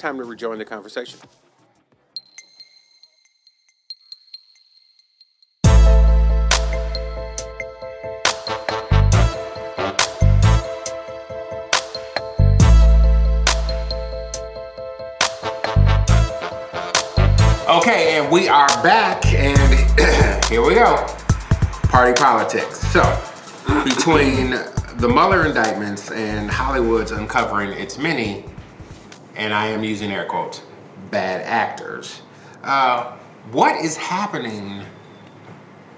time to rejoin the conversation. Okay, and we are back, and here we go. Party politics. So, between the Mueller indictments and Hollywood's uncovering its many, and I am using air quotes, bad actors, uh, what is happening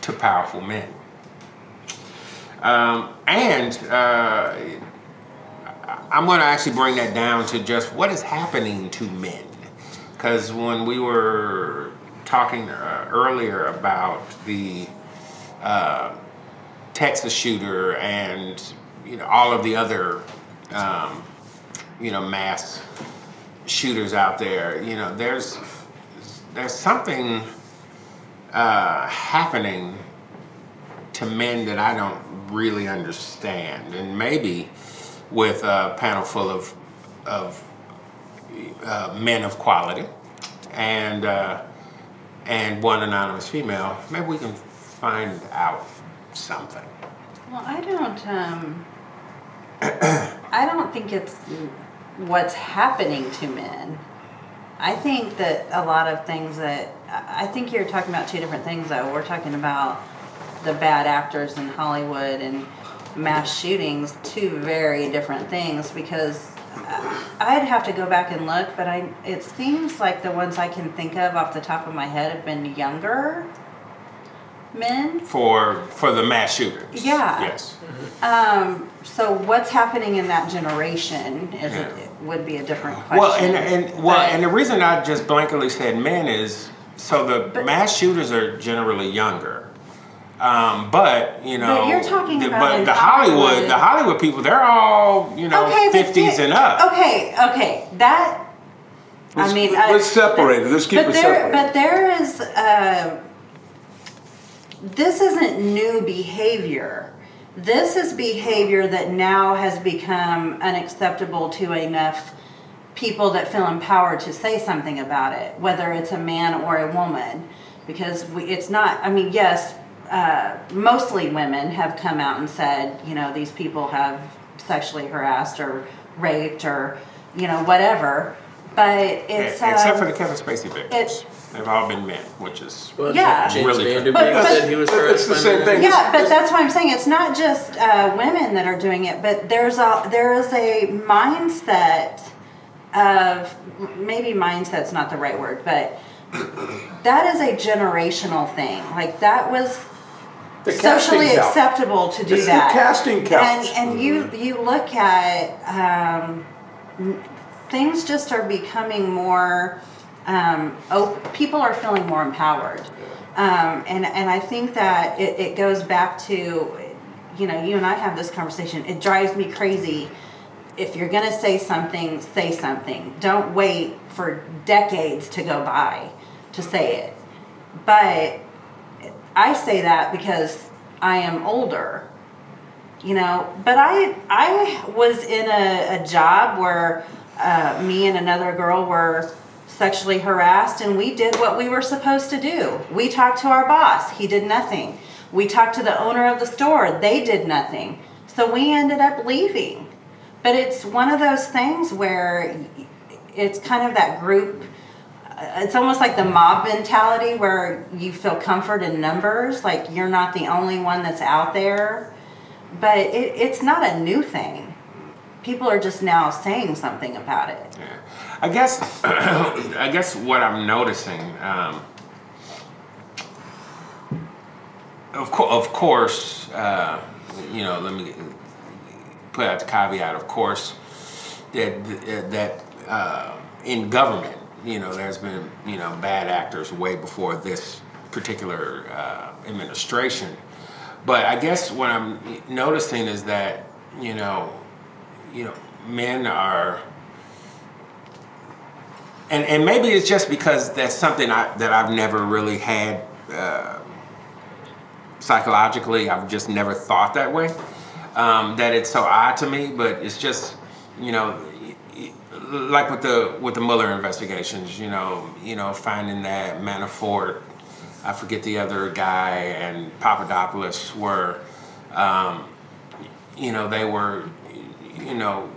to powerful men? Um, and uh, I'm going to actually bring that down to just what is happening to men. Because when we were talking uh, earlier about the uh, Texas shooter and you know all of the other um, you know mass shooters out there, you know there's there's something uh, happening to men that I don't really understand, and maybe with a panel full of of uh, men of quality and uh, and one anonymous female, maybe we can find out something. Well, I don't. Um, I don't think it's what's happening to men. I think that a lot of things that I think you're talking about two different things though. We're talking about the bad actors in Hollywood and mass shootings, two very different things because I'd have to go back and look, but I it seems like the ones I can think of off the top of my head have been younger men. For for the mass shooters. Yeah. Yes. Um, so what's happening in that generation is Yeah. a, would be a different question. Well, and and well, But- and the reason I just blankly said men is so the But- mass shooters are generally younger. Um, but you know, But you're talking the, about but the Hollywood, Hollywood- the Hollywood people, they're all you know fifties there- and up. Okay, okay, that. Let's- I mean, let's I, separate it. Let's keep but it there, separated. But there is. Uh, this isn't new behavior. This is behavior that now has become unacceptable to enough people that feel empowered to say something about it, whether it's a man or a woman, because we, it's not. I mean, yes, uh, mostly women have come out and said, you know, these people have sexually harassed or raped or, you know, whatever. But it's Except um, for the Kevin Spacey victims, they've all been men, which is Well, Yeah. James Really Van But- but- said he was But it's the same thing. Yeah, but that's why I'm saying it's not just uh, women that are doing it, but there's a there is a mindset of maybe mindset's not the right word, but that is a generational thing. Like that was The socially couch. acceptable to do It's the that. casting couch. And and you you look at um, n- things just are becoming more. Um, oh, people are feeling more empowered, um, and and I think that it, it goes back to, you know, you and I have this conversation. It drives me crazy. If you're gonna say something, say something. Don't wait for decades to go by to say it. But I say that because I am older, you know. But I I was in a, a job where uh, me and another girl were sexually harassed, and we did what we were supposed to do. We talked to our boss; he did nothing. We talked to the owner of the store; they did nothing. So we ended up leaving. But it's one of those things where it's kind of that group it's almost like the mob mentality where you feel comfort in numbers like you're not the only one that's out there but it, it's not a new thing people are just now saying something about it Yeah. I guess I guess what I'm noticing, um, of, co- of course, uh, you know, let me put out the caveat. Of course, that that uh, in government, you know, there's been you know bad actors way before this particular uh, administration. But I guess what I'm noticing is that you know, you know, men are and and maybe it's just because that's something I, that I've never really had uh, psychologically. I've just never thought that way. Um, that it's so odd to me, but it's just you know, like with the with the Mueller investigations, you know, you know, finding that Manafort, I forget the other guy, and Papadopoulos were, um, you know, they were, you know,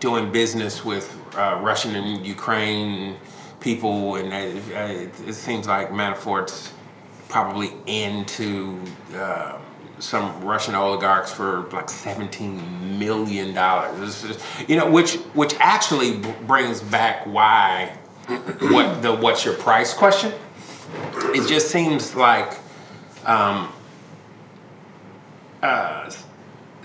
doing business with uh, Russian and Ukraine people, and it, it, seems like Manafort's probably into uh, some Russian oligarchs for like seventeen million dollars. You know, which which actually brings back why what the what's your price question. It just seems like um, uh,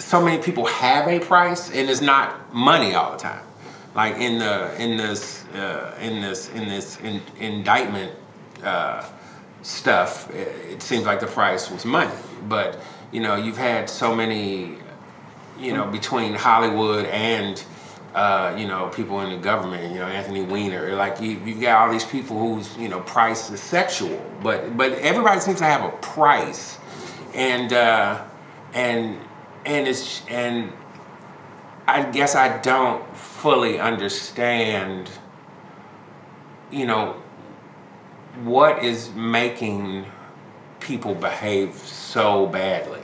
so many people have a price, and it's not money all the time. Like in the in this uh, in this in this in, indictment uh, stuff, it, it seems like the price was money. But you know, you've had so many, you know, between Hollywood and uh, you know people in the government. You know, Anthony Weiner. Like you, you've got all these people whose you know price is sexual, but but everybody seems to have a price, and uh, and and it's and I guess I don't fully understand, you know, what is making people behave so badly.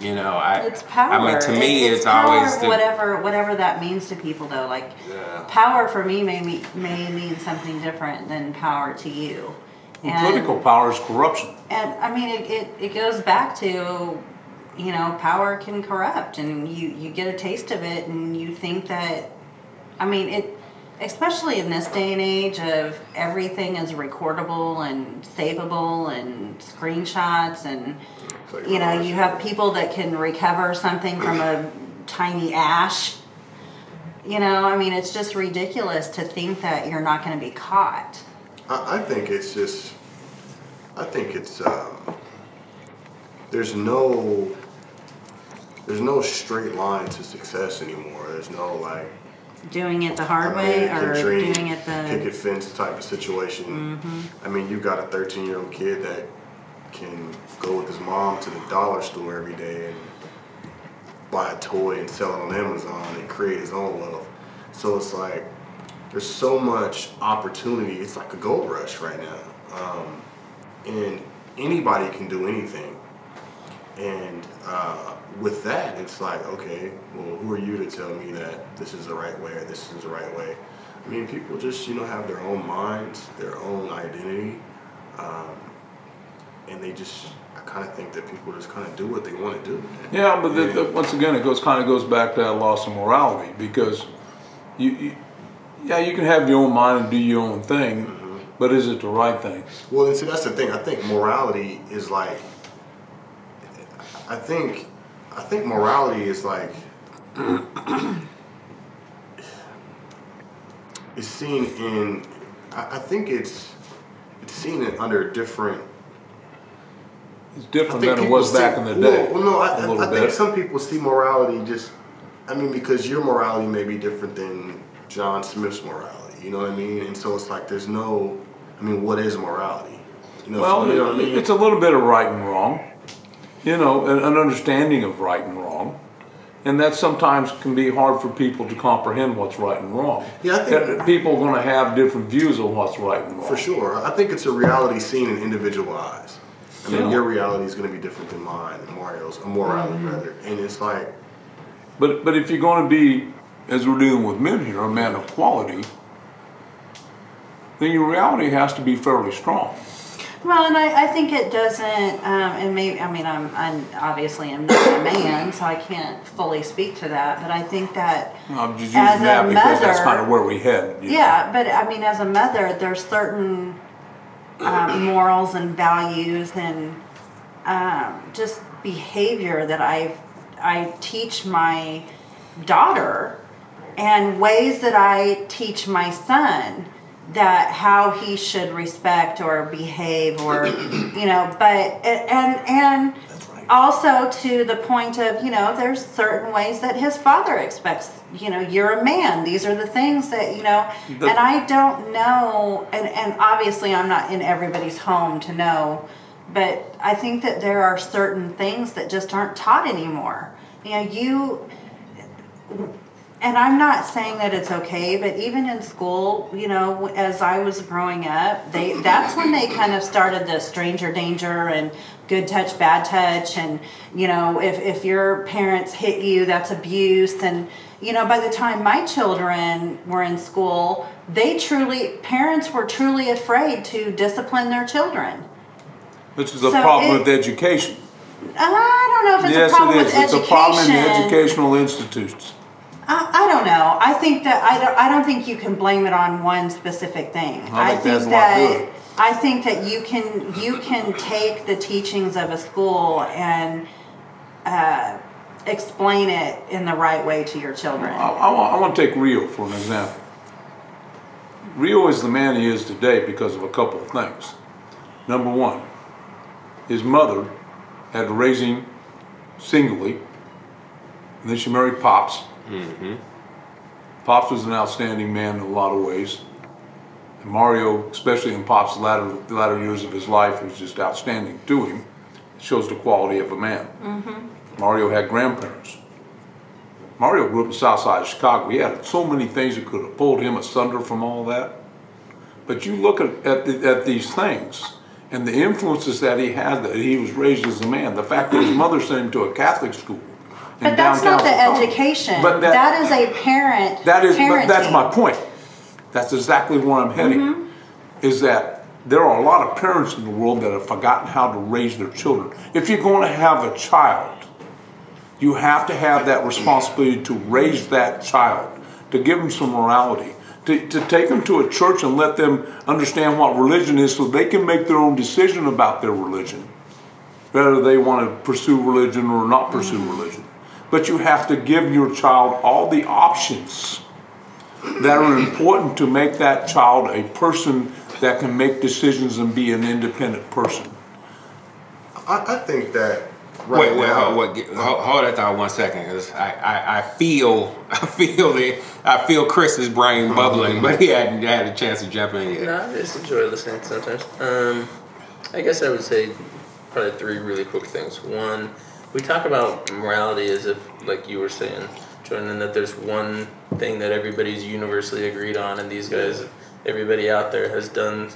You know, I It's power. I mean, to me, It- it's, power, always the whatever whatever that means to people though. Like Yeah. power for me may me, may mean something different than power to you. Well, Political power is corruption. And I mean, it, it, it goes back to, you know, power can corrupt, and you, you get a taste of it, and you think that, I mean, it, especially in this day and age of everything is recordable and savable and screenshots, and, you know, you have people that can recover something from a tiny ash. You know, I mean, it's just ridiculous to think that you're not going to be caught. I, I think it's just, I think it's, um, there's no, there's no straight line to success anymore. There's no like Doing it the hard way or dream, doing it the. picket fence type of situation. I mean, you got a 13 year old kid that can go with his mom to the dollar store every day and buy a toy and sell it on Amazon and create his own wealth. So it's like there's so much opportunity. It's like a gold rush right now, um, and anybody can do anything. And uh, with that, it's like, okay, well, who are you to tell me that this is the right way or this is the right way? I mean, people just, you know, have their own minds, their own identity, um, and they just, I kind of think that people just kind of do what they want to do. Yeah, but the, the, once again, it goes kind of goes back to that loss of morality because you, you, yeah, you can have your own mind and do your own thing, but is it the right thing? Well, and see, that's the thing. I think morality is like, I think, I think morality is like, is seen in, I, I think it's, it's seen in under different. It's different than it was see- back in the day. Well, no, I, I, I think some people see morality just, I mean, because your morality may be different than John Smith's morality. You know what I mean? And so it's like there's no, I mean, what is morality? You know, Well, you know what I mean? it's a little bit of right and wrong, you know, an, an understanding of right and wrong. And that sometimes can be hard for people to comprehend what's right and wrong. Yeah, I think- people are going to have different views of what's right and wrong. For sure. I think it's a reality seen in individual eyes. I mean, Yeah. your reality is going to be different than mine and Mario's, or morality Mm-hmm. rather. And it's like, But but if you're going to be, as we're dealing with men here, a man of quality, then your reality has to be fairly strong. Well, and I, I think it doesn't, um, and maybe, I mean, I'm, I'm obviously I'm not a man, so I can't fully speak to that, but I think that, I'm just As using a that because that's kind of where we head. you know. yeah, but I mean, as a mother, there's certain um, morals and values and um, just behavior that I I teach my daughter and ways that I teach my son that how he should respect or behave or you know but and and also to the point of you know there's certain ways that his father expects you know you're a man. These are the things that you know The- and i don't know and and obviously i'm not in everybody's home to know but i think that there are certain things that just aren't taught anymore. You know you and I'm not saying that it's okay, but even in school, you know, as I was growing up, they that's when they kind of started the stranger danger and good touch, bad touch, and you know, if if your parents hit you, that's abuse. And you know, by the time my children were in school, they truly parents were truly afraid to discipline their children. Which is a So problem it- with education. I don't know if it's yes, a problem it with. It's education. a problem in the educational institutions. I, I don't know. I think that I don't. I don't think you can blame it on one specific thing. I think that's a that. I think that you can you can take the teachings of a school and uh, explain it in the right way to your children. I, I, want, I want to take Rio for an example. Rio is the man he is today because of a couple of things. Number one, his mother had raise him singly, and then she married Pops. Mm-hmm. Pops was an outstanding man in a lot of ways. And Mario, especially in Pop's latter, latter years of his life, was just outstanding to him. It shows the quality of a man. Mm-hmm. Mario had grandparents. Mario grew up in the south side of Chicago. He had so many things that could have pulled him asunder from all that. But you look at, at, the, at these things and the influences that he had, that he was raised as a man, the fact that his mother sent him to a Catholic school. But that's not the education. But that, that is a parent. that is, but that's my point. That's exactly where I'm heading. Mm-hmm. Is that there are a lot of parents in the world that have forgotten how to raise their children. If you're going to have a child, you have to have that responsibility to raise that child, to give them some morality, to, to take them to a church and let them understand what religion is so they can make their own decision about their religion, whether they want to pursue religion or not pursue religion. But you have to give your child all the options that are important to make that child a person that can make decisions and be an independent person. I, I think that right wait, wait, now, hold, wait, get- hold, hold that thought one second, because I, I, I feel, I feel it, I feel Chris's brain bubbling, but he hadn't had a chance to jump in yet. No, I just enjoy listening sometimes. Um, I guess I would say probably three really quick things. One, we talk about morality as if, like you were saying, Jordan, that there's one thing that everybody's universally agreed on, and these guys, everybody out there has done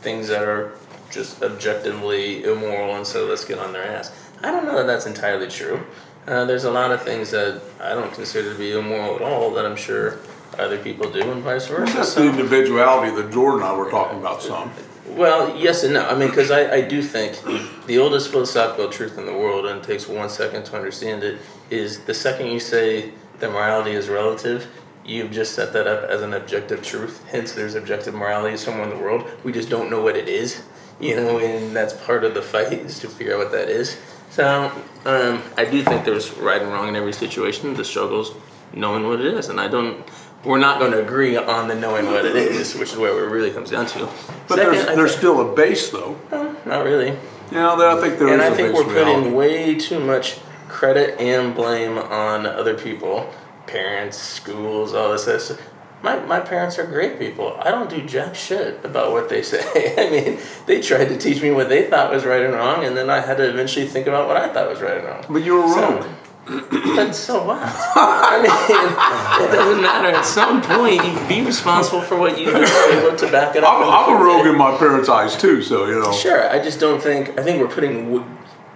things that are just objectively immoral, and so let's get on their ass. I don't know that that's entirely true. Uh, there's a lot of things that I don't consider to be immoral at all that I'm sure other people do, and vice versa. That's So- the individuality that Jordan and I were talking about some. Well, yes and no. I mean, because I, I do think the oldest philosophical truth in the world, and it takes one second to understand it, is the second you say that morality is relative, you've just set that up as an objective truth. Hence, there's objective morality somewhere in the world. We just don't know what it is, you know, and that's part of the fight is to figure out what that is. So, um, I do think there's right and wrong in every situation. The struggle's knowing what it is, and I don't. We're not going to agree on the knowing what it mm-hmm. is, which is where it really comes down to. But Second, there's, there's think- still a base, though. not really. You know, I think there is and I think we're putting way too much credit and blame on other people, parents, schools, all this. stuff. My, my parents are great people. I don't do jack shit about what they say. I mean, they tried to teach me what they thought was right and wrong, and then I had to eventually think about what I thought was right and wrong. But you were So- wrong. But so what? I mean, it doesn't matter. At some point, you be responsible for what you do, able to back it up. I'm, I'm a rogue in my parents' eyes, too, so, you know. Sure, I just don't think. I think we're putting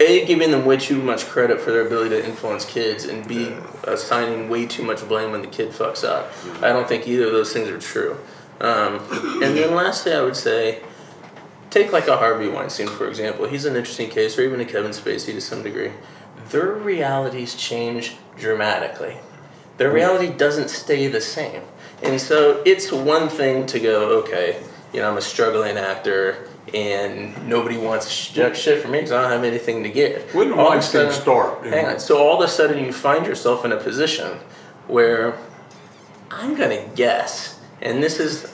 a giving them way too much credit for their ability to influence kids, and b assigning way too much blame when the kid fucks up. I don't think either of those things are true. Um, and then lastly, I would say, take like a Harvey Weinstein for example. He's an interesting case, or even a Kevin Spacey to some degree. Their realities change dramatically. Their reality doesn't stay the same. And so it's one thing to go, okay, you know, I'm a struggling actor and nobody wants jack shit from me because I don't have anything to give. When did All of a Weinstein sudden- start? Hang on. So all of a sudden you find yourself in a position where I'm going to guess, and this is,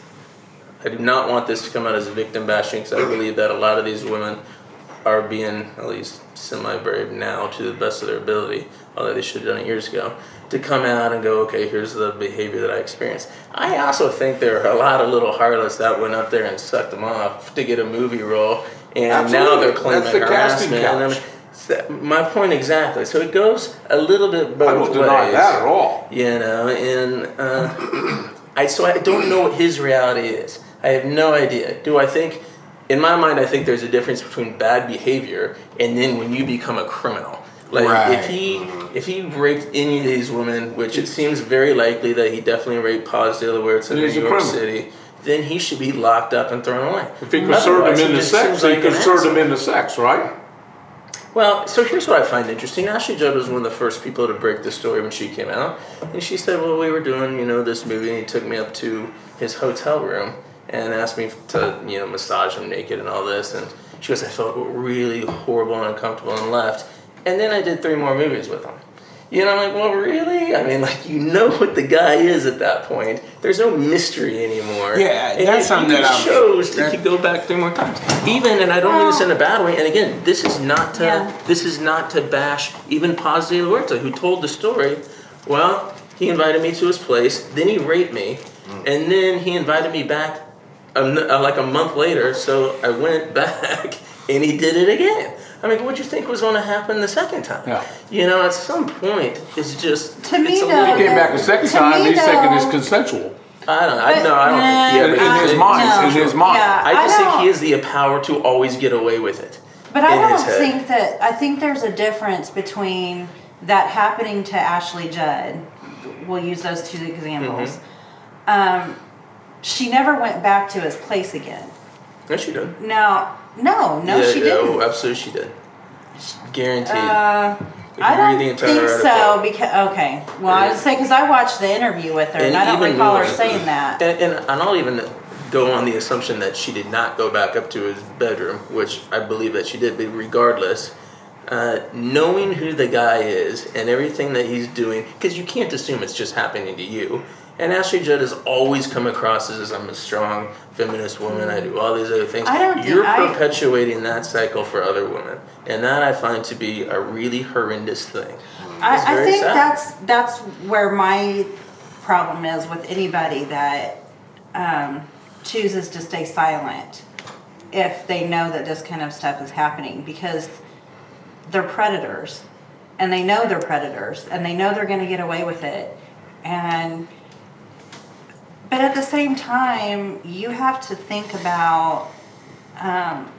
I do not want this to come out as victim bashing because I believe that a lot of these women are being at least semi brave now to the best of their ability, although they should have done it years ago, to come out and go, okay, here's the behavior that I experienced. I also think there are a lot of little harlots that went up there and sucked them off to get a movie role, and now they're claiming That's the harassment. I couch. That- My point exactly. So it goes a little bit I both don't deny that at all. You know, and uh, I so I don't know what his reality is. I have no idea. Do I think? In my mind, I think there's a difference between bad behavior and then when you become a criminal. Like Right. if he mm-hmm. if he raped any of these women, which it seems very likely that he definitely raped Paz de la Huerta in New York. City, then he should be locked up and thrown away. If he could serve Otherwise, him he into sex, he like could an serve asshole. him into sex, right? Well, so here's what I find interesting. Ashley Judd was one of the first people to break the story when she came out, and she said, "Well, we were doing, you know, this movie, and he took me up to his hotel room and asked me to, you know, massage him naked and all this." And she goes, "I felt really horrible and uncomfortable and left." And then I did three more movies with him. You know, I'm like, well, really? I mean, like, you know what the guy is at that point. There's no mystery anymore. Yeah, And that's it something even that I'm- shows that that- you go back three more times. Even, and I don't mean this in a bad way. And again, this is not to Yeah. this is not to bash even Paz de la Huerta, who told the story. Well, he invited me to his place, then he raped me, mm. and then he invited me back a n like a month later. So I went back, and he did it again. I mean, what do you think was going to happen the second time? Yeah. You know, at some point, it's just To me, it's a though, He came back a second time, me, he's thinking it's consensual. I don't. Know. But, no. I don't. think, yeah, nah, but in his it's- mind, in his mind. Yeah, I just think don't- he has the power to always get away with it. But I don't think that, I think there's a difference between that happening to Ashley Judd. We'll use those two examples. Mm-hmm. Um, she never went back to his place again. Yes, she did. No, no, no, yeah, she yeah, didn't. Oh, absolutely, she did. Guaranteed. Uh, I don't think so because okay. Well, I would say because I watched the interview with her and, And I don't recall her saying that. And, and, and I'll even go on the assumption that she did not go back up to his bedroom, which I believe that she did. But regardless, uh, knowing who the guy is and everything that he's doing, because you can't assume it's just happening to you. And Ashley Judd has always come across as I'm a strong feminist woman. I do all these other things. I don't You're I- perpetuating that cycle for other women, and that I find to be a really horrendous thing. I, I think sad. that's that's where my problem is with anybody that um, chooses to stay silent if they know that this kind of stuff is happening because they're predators and they know they're predators and they know they're going to get away with it and but at the same time you have to think about um,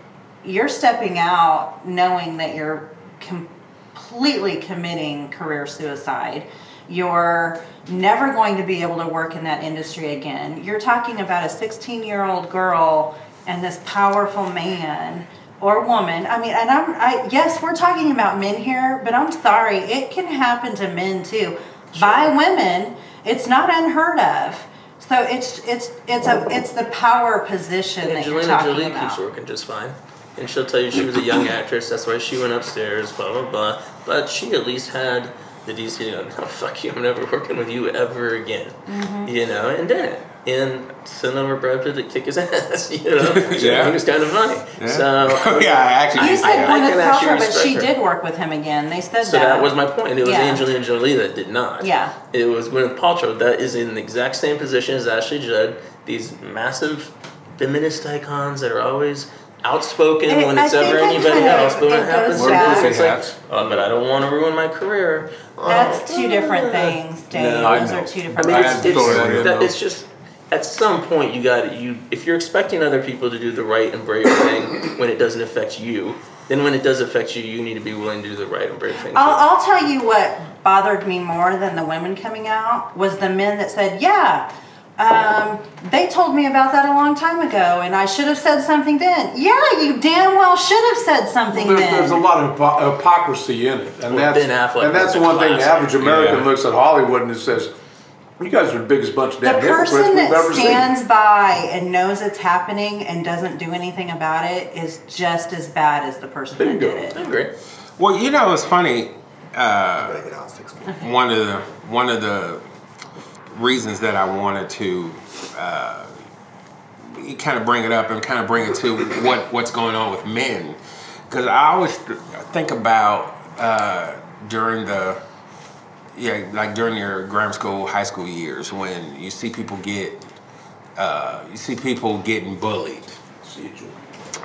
you're stepping out knowing that you're completely committing career suicide. You're never going to be able to work in that industry again. You're talking about a 16 year old girl and this powerful man or woman. I mean, and I'm, I, yes, we're talking about men here, but I'm sorry, it can happen to men too. By women, it's not unheard of. So it's it's it's a it's the power position that you're Angelina talking Jolie about. keeps working just fine. And she'll tell you she was a young actress, that's why she went upstairs, blah, blah, blah. But she at least had the DC, you know, no, fuck you, I'm never working with you ever again. Mm-hmm. You know, and did it. And sent over Brad Pitt to kick his ass, you know? Yeah. He was kind of funny. Yeah. So, yeah, I actually, You I- said I Gwyneth can actually Paltrow, but she her. did work with him again. They said that. So that. that was my point. It was Yeah. Angelina Jolie that did not. Yeah. It was Gwyneth Paltrow that is in the exact same position as Ashley Judd. These massive feminist icons that are always outspoken It- when I it's ever anybody kind of- else. But when it it happens to back- it's like, oh, but I don't want to ruin my career. That's Oh, two different things, Dave. No, Those are two different mean, I it's, things. to it's, that in, that- though. it's just at some point you got to you if you're expecting other people to do the right and brave thing when it doesn't affect you, then when it does affect you, you need to be willing to do the right and brave thing. I'll, I'll tell you what bothered me more than the women coming out was the men that said, "Yeah, um, they told me about that a long time ago, and I should have said something then." Yeah, you damn well should have said something There's, then. there's a lot of hypocrisy in it, and Well, that's Ben Affleck and that's was a one thing. The average American Yeah. looks at Hollywood and it says, "You guys are the biggest bunch of the damn hypocrites person we've that stands seen." by and knows it's happening and doesn't do anything about it is just as bad as the person that Bingo. did I it. agree. Well, you know, it's funny. Uh, Gotta get out six months. one of the one of the reasons that I wanted to uh, kind of bring it up and kind of bring it to what what's going on with men, because I always think about uh, during the yeah like during your grammar school, high school years when you see people get uh, you see people getting bullied.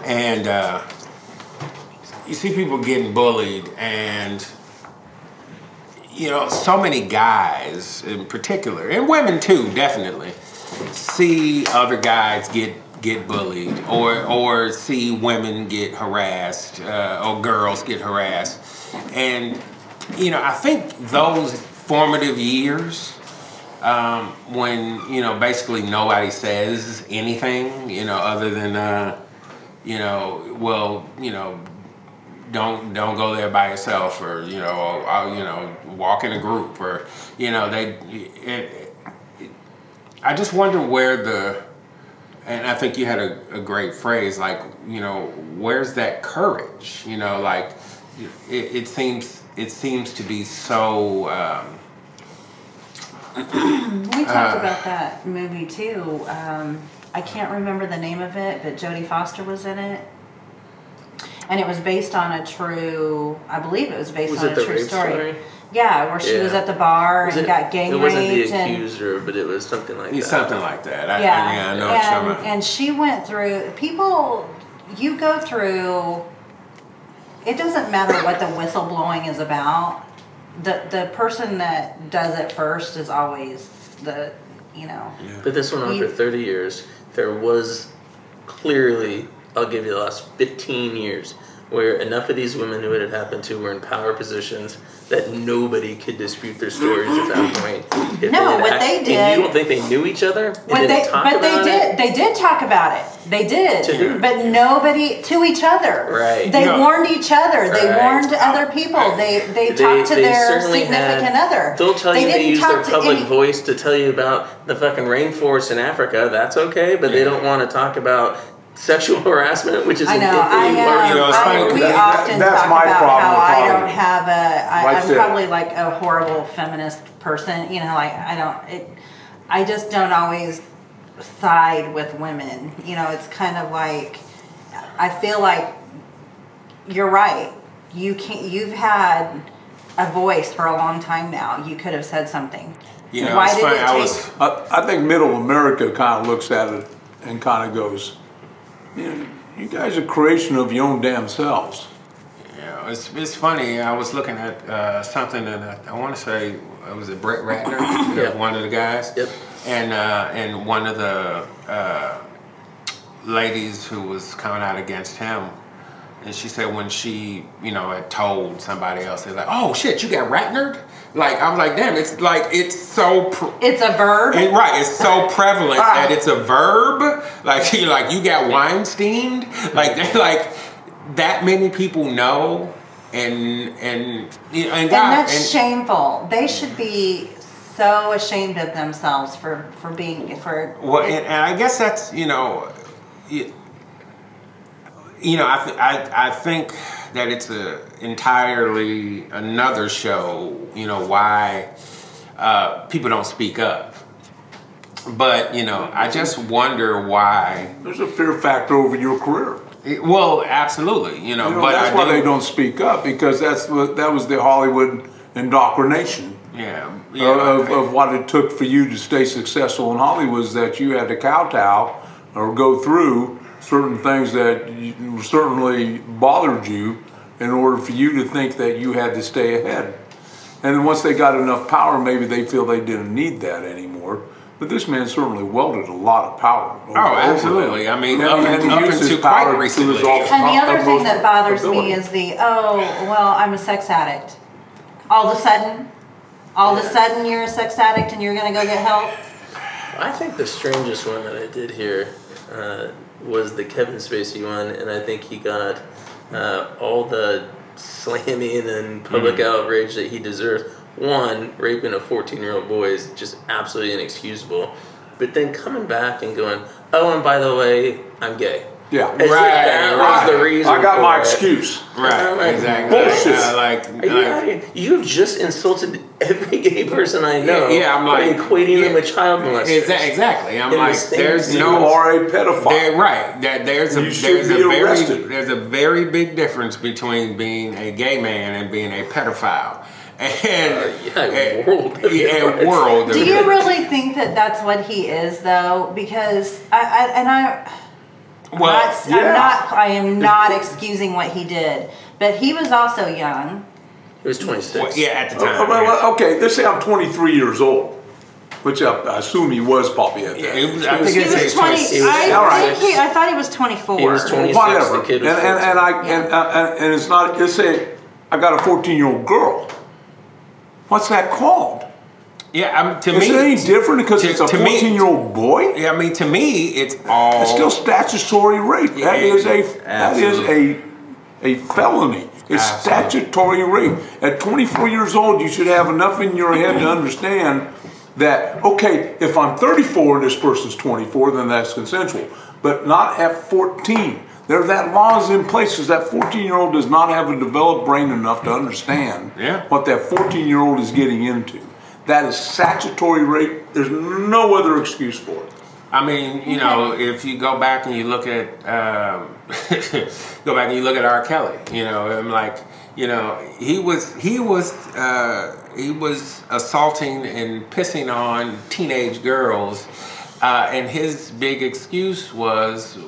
And uh, you see people getting bullied, and you know, so many guys in particular, and women too, definitely, see other guys get get bullied, or or see women get harassed, uh, or girls get harassed, and you know, I think those formative years um, when you know basically nobody says anything, you know, other than uh, you know, well, you know, don't don't go there by yourself, or you know, or, you know, walk in a group, or you know, they. It, it, I just wonder where the, and I think you had a, a great phrase, like you know, where's that courage? You know, like it, it seems it seems to be so. Um, We talked Uh, about that movie too. Um, I can't remember the name of it, but Jodie Foster was in it. And it was based on a true, I believe it was based Was on it a the true rape story. story? Yeah, where she was at the bar Was and it- got gang raped. It wasn't the raped and accuser, but it was something like that. something like that. I, yeah, I, yeah, I know what you're talking and, about. and she went through people. You go through. It doesn't matter what the whistleblowing is about. The the person that does it first is always the you know. Yeah. But this went on for 30 years. There was clearly, I'll give you the last 15 years, where enough of these women who it had happened to were in power positions that nobody could dispute their stories at that point. If No, had what act- they did. And you don't think they knew each other? and What didn't they, talk but they did. it? They did talk about it. They did. To who? But nobody to each other. Right. They No. warned each other. They Right. warned other people. They they, They- talked to they their significant had- other. They'll tell you they didn't use their public any- voice to tell you about the fucking rainforest in Africa. That's okay, but they don't want to talk about sexual harassment, which is I an know. equally I worrying am. Uh, you know, it's I, funny we 'cause that- often that's talk my about problem how with I don't have a. I, Like I I'm said. probably like a horrible feminist person. You know, like I don't. It. I just don't always side with women. You know, it's kind of like I feel like you're right. You can't. You've had a voice for a long time now. You could have said something. You know, Why it's did funny. it I was I, I think middle America kind of looks at it and kind of goes, you know, you guys are creation of your own damn selves. Yeah, it's, it's funny. I was looking at uh, something, and I, I want to say uh, was it Brett Ratner, Yeah. one of the guys. Yep. And uh, and one of the uh, ladies who was coming out against him, and she said when she, you know, had told somebody else, they're like, "Oh shit, you got Ratnered." Like I was like, "Damn, it's like it's so." Pr- It's a verb. it, right, it's so prevalent ah. that it's a verb. Like you, like you got Weinstein. Like they like that many people know, and and you know, and and that's and- shameful. They should be so ashamed of themselves for for being for. Well, and, and I guess that's you know, you, you know, I, th- I I think that it's a entirely another show. You know why uh, people don't speak up, but you know, I just wonder why. There's a fear factor over your career. Well, absolutely, you know, You know, but that's I why do, they don't speak up because that's what that was the Hollywood indoctrination Yeah, of, yeah. of, of what it took for you to stay successful in Hollywood is that you had to kowtow or go through certain things that you, certainly bothered you in order for you to think that you had to stay ahead. And then once they got enough power, maybe they feel they didn't need that anymore. But this man certainly welded a lot of power. over- Oh, absolutely. them. I mean, And up he had and- up use his until power quite to recently. his And the other thing that bothers ability. me is the oh well I'm a sex addict. All of a sudden, all of a sudden you're a sex addict and you're gonna go get help. I think the strangest one that I did hear uh, was the Kevin Spacey one, and I think he got uh, all the slamming and public outrage that he deserves. One, raping a 14 year old boy is just absolutely inexcusable. But then coming back and going, oh, and by the way, I'm gay. Yeah. As if Right, that right. was the reason. I got for my it. excuse. Right, like, exactly. bullshit. Uh, like, like you have just insulted every gay person I know. Yeah, I'm like- by equating them yeah. with child molesters. Exa- exactly. I'm In the like, same- there's You no are a pedophile. There, right. That there's a You there's be a very arrested. there's a very big difference between being a gay man and being a pedophile. And yeah, and- world of yeah, world. Do you really think that that's what he is though? Because I, I and I, Well, Not- yeah. I'm not. I am not excusing what he did, but he was also young. He was 26. Well, yeah, at the Uh, time. well, yeah. well, okay, let's say I'm 23 years old, which I, I assume he was probably at that. Yeah, was- I He was- think He was age 20. 26. was I all right. he. I thought he was 24. He was 20. 26, whatever. the kid was and, and, and I and, uh, and, and it's not. Let's say I got a 14 year old girl. What's that called? Yeah, I mean, to Is me, it any different because to- it's a to me- 14 year old boy? Yeah, I mean, to me, it's all. It's still statutory rape. That Yeah, is a that is a a felony. It's Absolutely. statutory rape. At 24 years old, you should have enough in your head to understand that okay, if I'm 34 and this person's 24, then that's consensual, but not at 14. There, that law is in place because that 14 year old does not have a developed brain enough to understand Yeah. what that 14 year old is getting into. That is statutory rape. There's no other excuse for it. I mean, you know, if you go back and you look at um, go back and you look at R. Kelly, you know, I'm like, you know, he was he was uh, he was assaulting and pissing on teenage girls, uh, and his big excuse was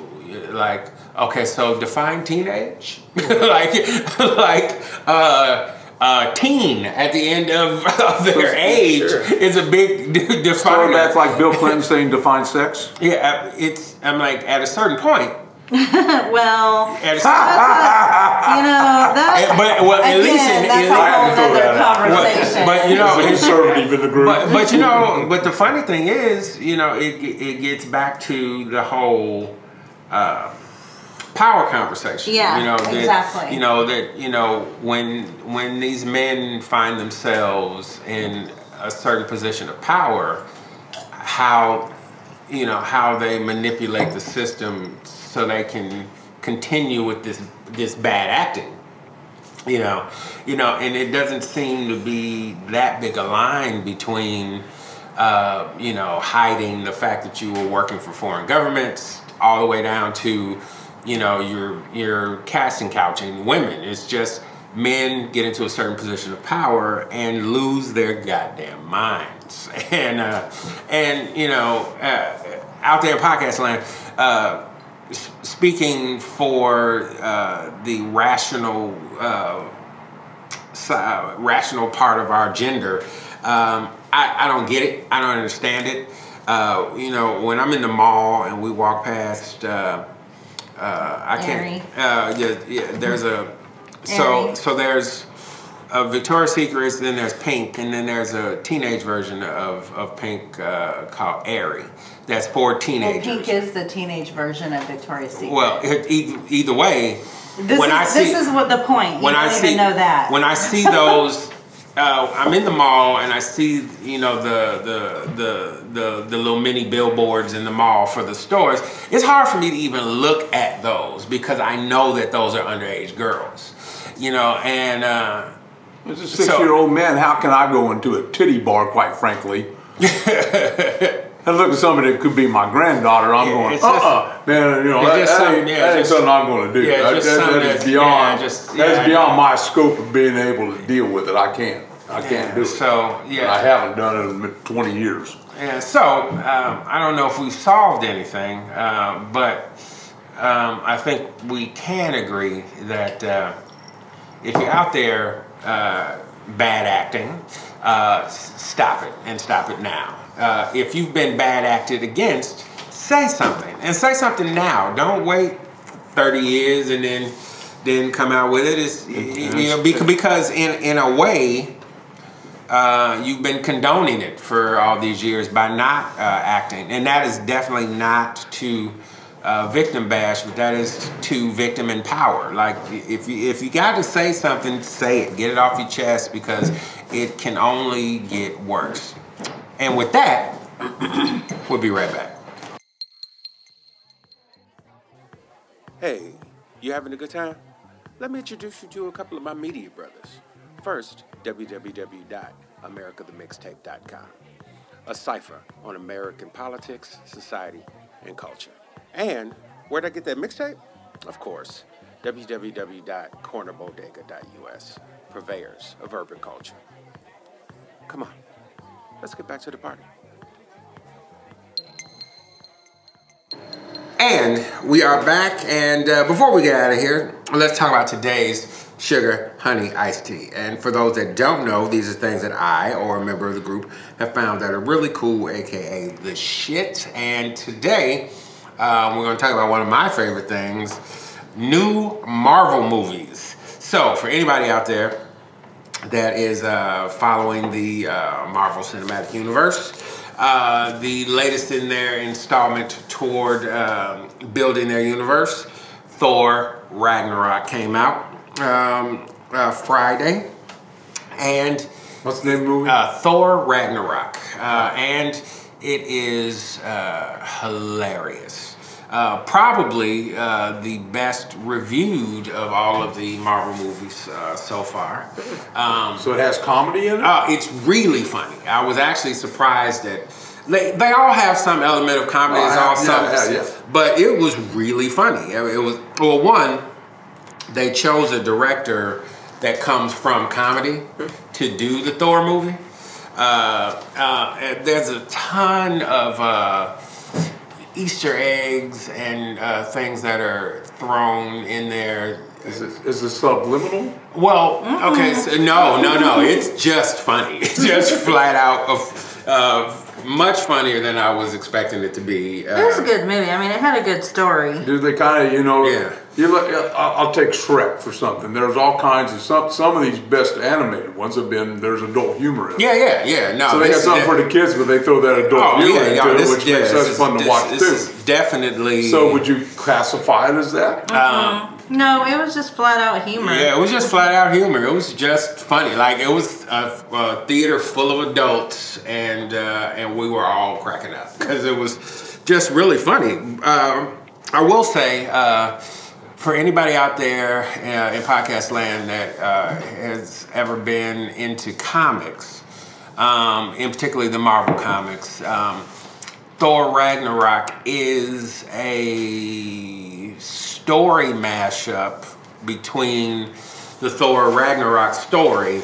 like, okay, so define teenage, like like. Uh, uh, teen at the end of, of their age Sure. is a big d- So definer. that's like Bill Clinton saying define sex. Yeah, uh, it's. I'm like at a certain point. Well, At a, you know that. But well, at again, least in, that's in a I had whole other that conversation. but you know, He's a it's, conservative in the group. but but you know, but the funny thing is, you know, it it gets back to the whole uh, power conversation. Yeah, you know, that, exactly. You know that you know when when these men find themselves in a certain position of power, how you know how they manipulate the system so they can continue with this this bad acting you know you know and it doesn't seem to be that big a line between uh, you know hiding the fact that you were working for foreign governments all the way down to you know you're you're casting couching women it's just men get into a certain position of power and lose their goddamn minds and uh, and you know uh, out there in podcast land uh, speaking for uh, the rational uh, uh, rational part of our gender. Um, I, I don't get it. I don't understand it. You know, when I'm in the mall and we walk past, uh, uh, I can't. Uh, yeah, yeah, there's a so so there's a Victoria's Secrets, then there's Pink, and then there's a teenage version of of Pink uh, called Aerie. That's for Well, teenagers. Pink is the teenage version of Victoria's Secret. Well, it, either, either way, this when is I see this is what the point. You when don't I even see know that. when I see those, uh, I'm in the mall and I see you know the the the the the little mini billboards in the mall for the stores. It's hard for me to even look at those because I know that those are underage girls, you know, and. Uh, As a six-year-old man, how can I go into a titty bar, quite frankly, and look at somebody that could be my granddaughter? I'm Yeah, going, just- uh-uh, man, you know, that, just that something- ain't, yeah, that ain't something I'm going to do. yeah, that, just that- that is beyond, yeah, just- that is yeah, I beyond my scope of being able to deal with it. I can't, I can't do it. So And I haven't done it in 20 years. yeah. So um, I don't know if we've solved anything, uh, but um, I think we can agree that uh, if you're out there uh, bad acting, uh, stop it and stop it now. Uh, if you've been bad acted against, say something and say something now. Don't wait 30 years and then then come out with it. It's, you know, because in in a way, uh, you've been condoning it for all these years by not uh, acting, and that is definitely not to uh, victim bash, but that is to victim empower. Like if you if you got to say something, say it, get it off your chest because it can only get worse. And with that, we'll be right back. Hey, you having a good time? Let me introduce you to a couple of my media brothers. First, www.americathemixtape.com, a cipher on American politics, society, and culture. And where'd I get that mixtape? Of course, www.cornerbodega.us, purveyors of urban culture. Come on, let's get back to the party. And we are back. And uh, before we get out of here, let's talk about today's sugar honey iced tea. And for those that don't know, these are things that I or a member of the group have found that are really cool, aka the shit. And today, um, we're going to talk about one of my favorite things new Marvel movies. So, for anybody out there that is uh, following the uh, Marvel Cinematic Universe, uh, the latest in their installment toward um, building their universe, Thor Ragnarok, came out um, uh, Friday. And What's the name of the movie? uh, Thor Ragnarok, uh, and it is uh, hilarious. Uh, probably uh, the best reviewed of all of the Marvel movies uh, so far. Um, so it has comedy in it. uh, it's really funny. I was actually surprised that they, they all have some element of comedy. Oh, It's all yeah, some, yeah, yeah. but it was really funny. It was well, one they chose a director that comes from comedy to do the Thor movie. Uh, uh, there's a ton of uh, Easter eggs and uh, things that are thrown in there. Is it, is it subliminal? Well, okay, so no, no, no. It's just funny. It's just flat out of uh, much funnier than I was expecting it to be. Uh, It was a good movie. I mean, it had a good story. Do they kind of, you know? Yeah. You look. I'll I'll take Shrek for something. There's all kinds of some. Some of these best animated ones have been. There's adult humor in. them. yeah, yeah, yeah. No, So they got this- something for the kids, but they throw that adult Oh humor yeah, into yeah. it, which yeah, makes this us is- fun to watch this too. is definitely. So would you classify it as that? No, it was just flat out humor. Yeah, it was just flat out humor. It was just funny. Like it was a, a theater full of adults, and uh, and we were all cracking up because it was just really funny. Um, I will say, uh, for anybody out there uh, in podcast land that uh, has ever been into comics, um, in particularly the Marvel comics. Um, Thor Ragnarok is a story mashup between the Thor Ragnarok story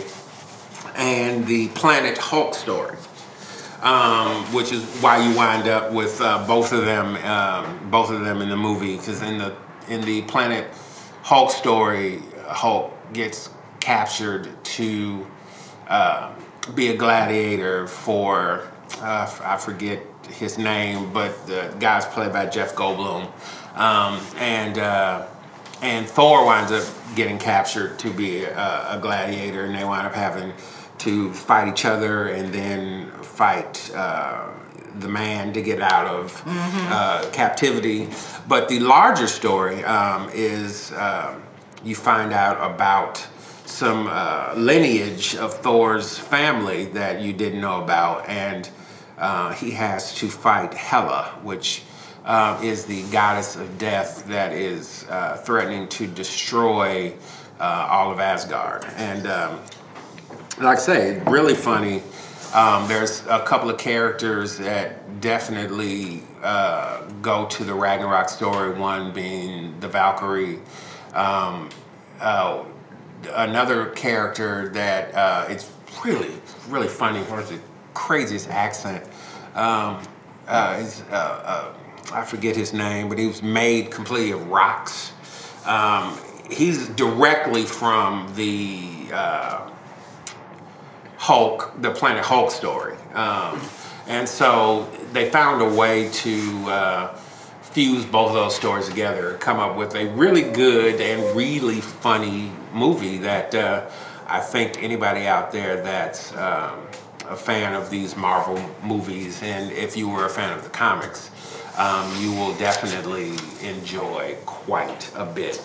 and the Planet Hulk story, um, which is why you wind up with uh, both of them, um, both of them in the movie. Because in the in the Planet Hulk story, Hulk gets captured to uh, be a gladiator for uh, I forget his name, but the guy's played by Jeff Goldblum, um, and uh, and Thor winds up getting captured to be a, a gladiator, and they wind up having to fight each other and then fight. Uh, the man to get out of uh, captivity, but the larger story um, is um, you find out about some uh, lineage of Thor's family that you didn't know about, and uh, he has to fight Hela, which uh, is the goddess of death that is uh, threatening to destroy uh, all of Asgard. And um, like I say, really funny. Um, there's a couple of characters that definitely uh, go to the Ragnarok story. One being the Valkyrie. Um, uh, another character that uh, it's really, really funny. Has the craziest accent? Um, uh, uh, uh, I forget his name, but he was made completely of rocks. Um, he's directly from the Hulk, the Planet Hulk story. Um, and so they found a way to uh, fuse both of those stories together, come up with a really good and really funny movie that uh, I think anybody out there that's um, a fan of these Marvel movies, and if you were a fan of the comics, um, you will definitely enjoy quite a bit.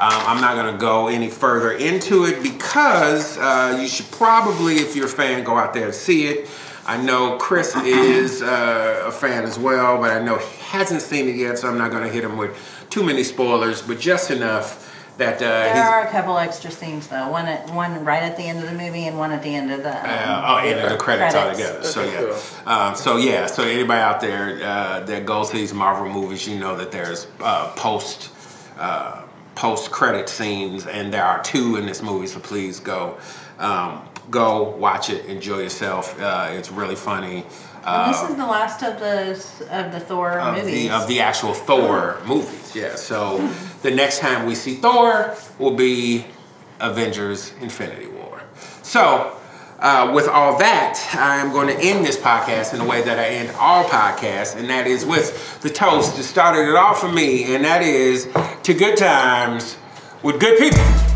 Um, I'm not going to go any further into it because uh, you should probably, if you're a fan, go out there and see it. I know Chris is uh, a fan as well, but I know he hasn't seen it yet, so I'm not going to hit him with too many spoilers, but just enough that uh, There are a couple extra scenes though. One at one right at the end of the movie, and one at the end of the. Uh, oh, and the credits, all together. So Okay, yeah, um, so yeah, so anybody out there uh, that goes to these Marvel movies, you know that there's uh, post uh, post credit scenes, and there are two in this movie. So please go um, go watch it, enjoy yourself. Uh, it's really funny. And this is the last of the of the Thor of movies. the of the actual Thor movies. Yeah. So the next time we see Thor will be Avengers: Infinity War. So. Uh, with all that, I am going to end this podcast in the way that I end all podcasts, and that is with the toast that started it all for me, and that is to good times with good people.